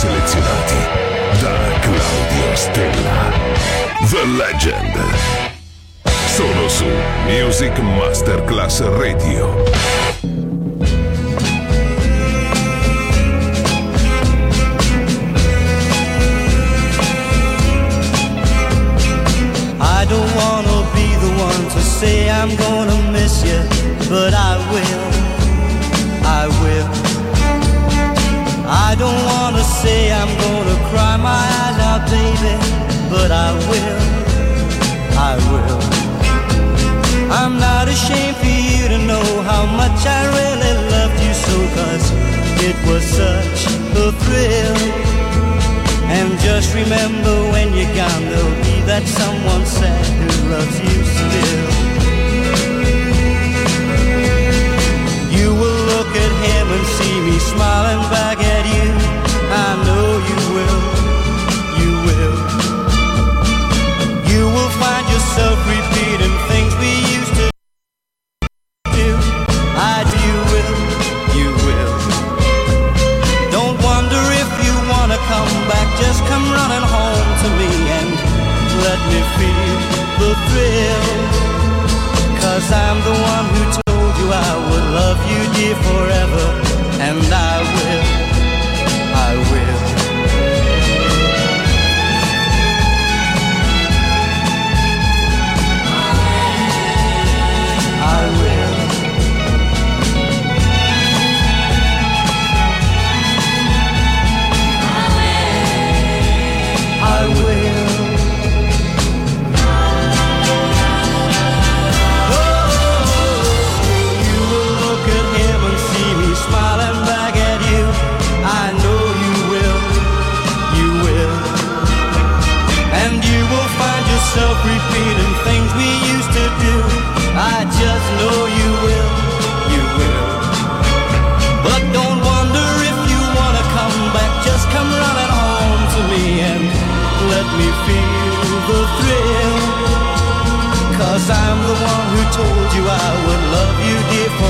Selezionati da Claudio Stella. The Legend. Solo su Music Masterclass Radio. I don't wanna be the one to say I'm gonna miss you, but I will, I will. Don't wanna say I'm gonna cry my eyes out, baby, but I will, I will. I'm not ashamed for you to know how much I really loved you so, cause it was such a thrill. And just remember when you're gone, there'll be that someone sad who loves you still. And see me smiling back at you. I know you will, you will. You will find yourself repeating things we used to do. I do you will, you will. Don't wonder if you wanna come back, just come running home to me and let me feel the thrill. Cause I'm the one who I would love you, dear, forever. And I will, told you I would love you, dear,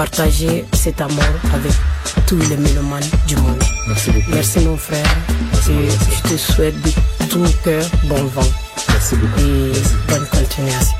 Partager cet amour avec tous les mélomanes du monde. Merci beaucoup. Merci mon frère et je te souhaite de tout cœur bon vent Merci beaucoup. et bonne continuation.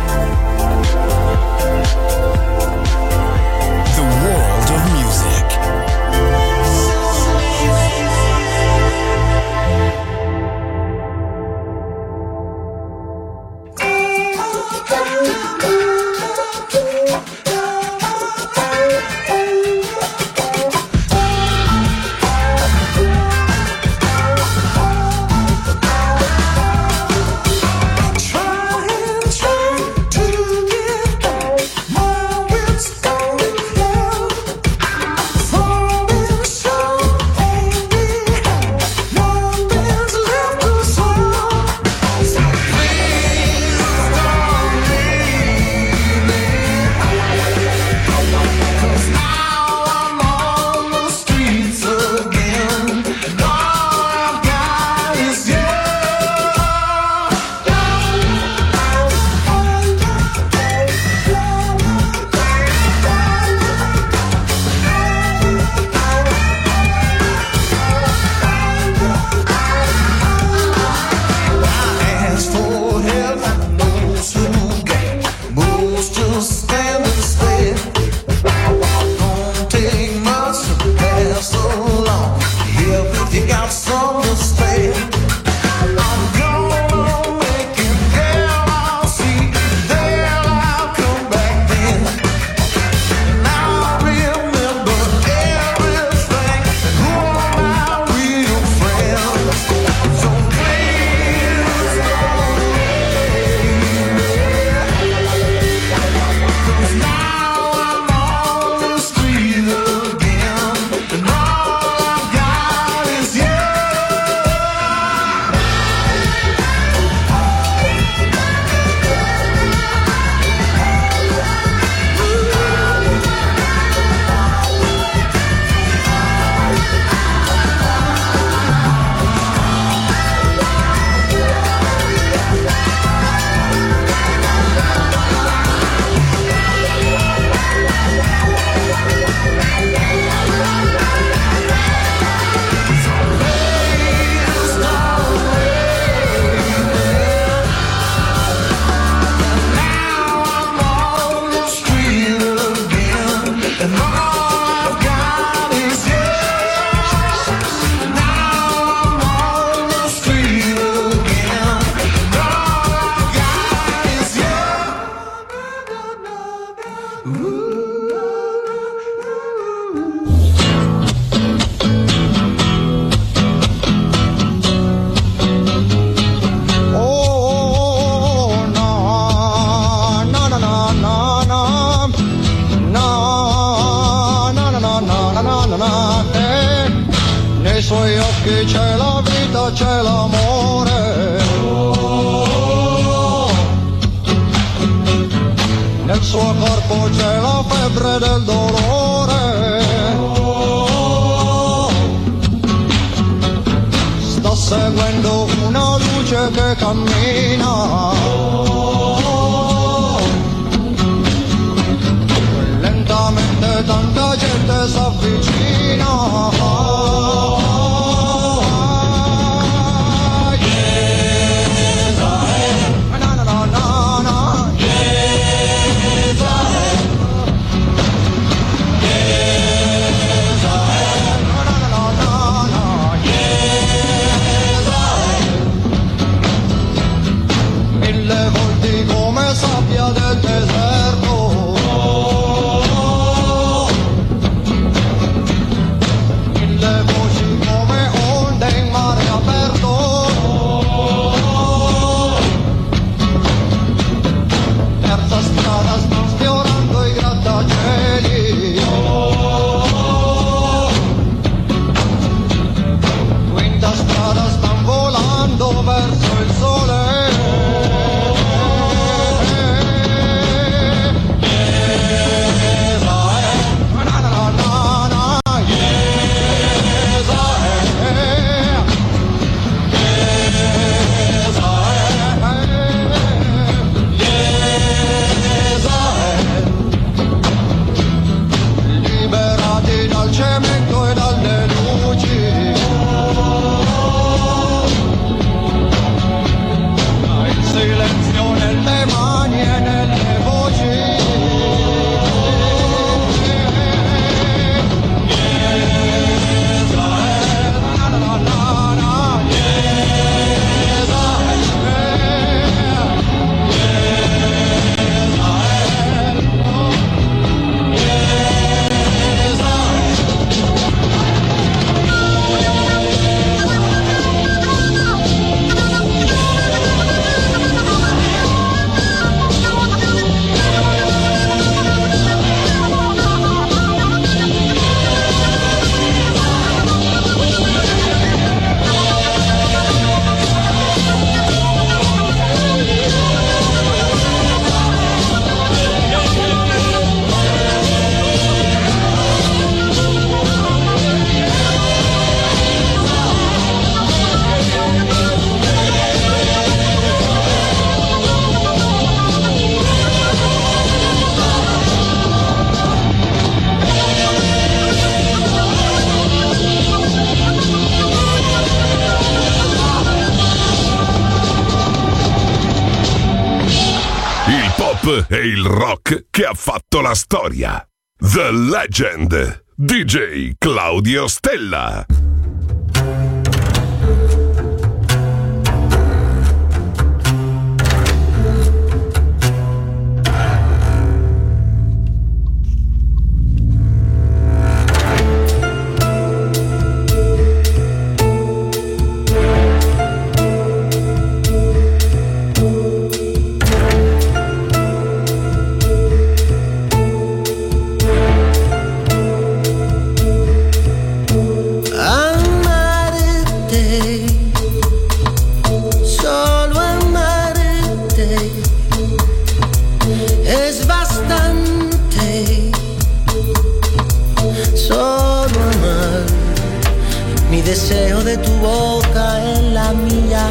mi deseo de tu boca en la mía,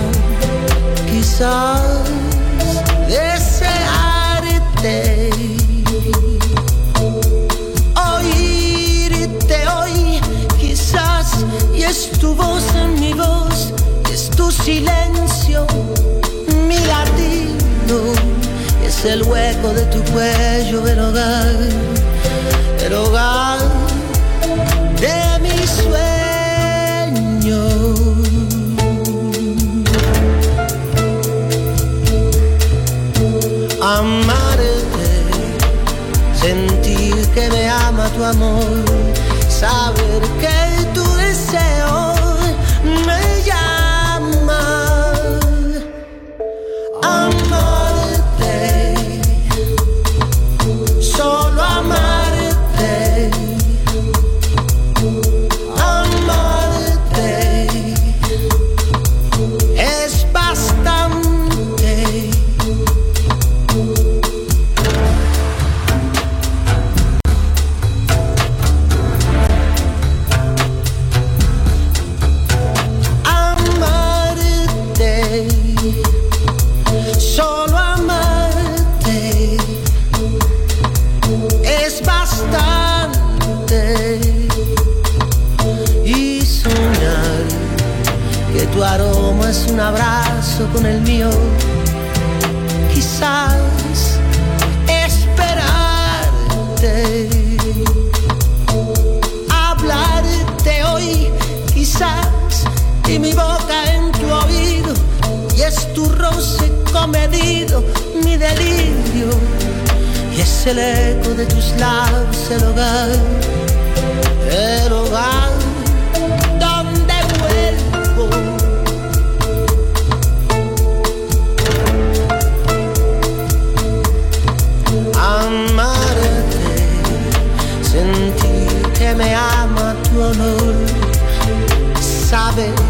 quizás desearte. Oírte hoy, quizás, y es tu voz en mi voz, es tu silencio, mi latido, es el hueco de tu cuello, el hogar, el hogar amarte, sentir que me ama tu amor, saber que con el mío. Quizás esperarte, hablarte hoy, quizás, y mi boca en tu oído, y es tu roce comedido, mi delirio, y es el eco de tus labios, el hogar, el hogar dolor, sabes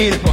beautiful.